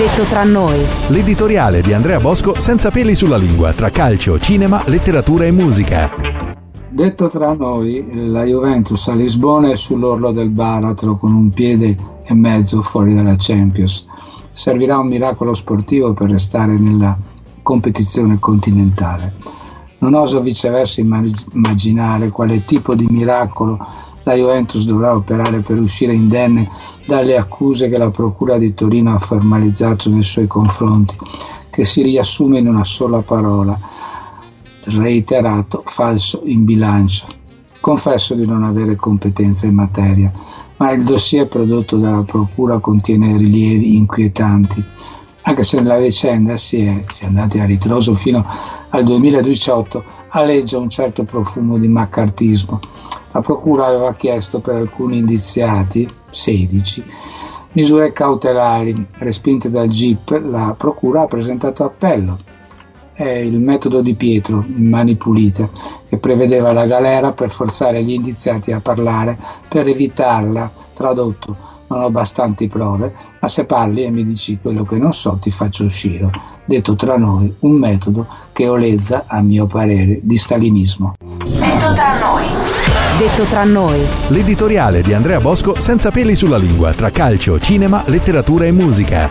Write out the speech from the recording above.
Detto tra noi. L'editoriale di Andrea Bosco senza peli sulla lingua tra calcio, cinema, letteratura e musica. Detto tra noi, la Juventus a Lisbona è sull'orlo del baratro con un piede e mezzo fuori dalla Champions. Servirà un miracolo sportivo per restare nella competizione continentale. Non oso viceversa immaginare quale tipo di miracolo la Juventus dovrà operare per uscire indenne dalle accuse che la Procura di Torino ha formalizzato nei suoi confronti, che si riassume in una sola parola, reiterato falso in bilancio. Confesso di non avere competenza in materia, ma il dossier prodotto dalla Procura contiene rilievi inquietanti, anche se nella vicenda si è, si è andati a ritroso fino al 2018, alleggia un certo profumo di maccartismo la Procura aveva chiesto per alcuni indiziati, 16, misure cautelari respinte dal GIP, la Procura ha presentato appello. È il metodo di Pietro, in mani pulite, che prevedeva la galera per forzare gli indiziati a parlare per evitarla. Tradotto, non ho bastanti prove, ma se parli e mi dici quello che non so ti faccio uscire. Detto tra noi, un metodo che olezza, a mio parere, di stalinismo. Detto tra noi. Detto tra noi. L'editoriale di Andrea Bosco senza peli sulla lingua tra calcio, cinema, letteratura e musica.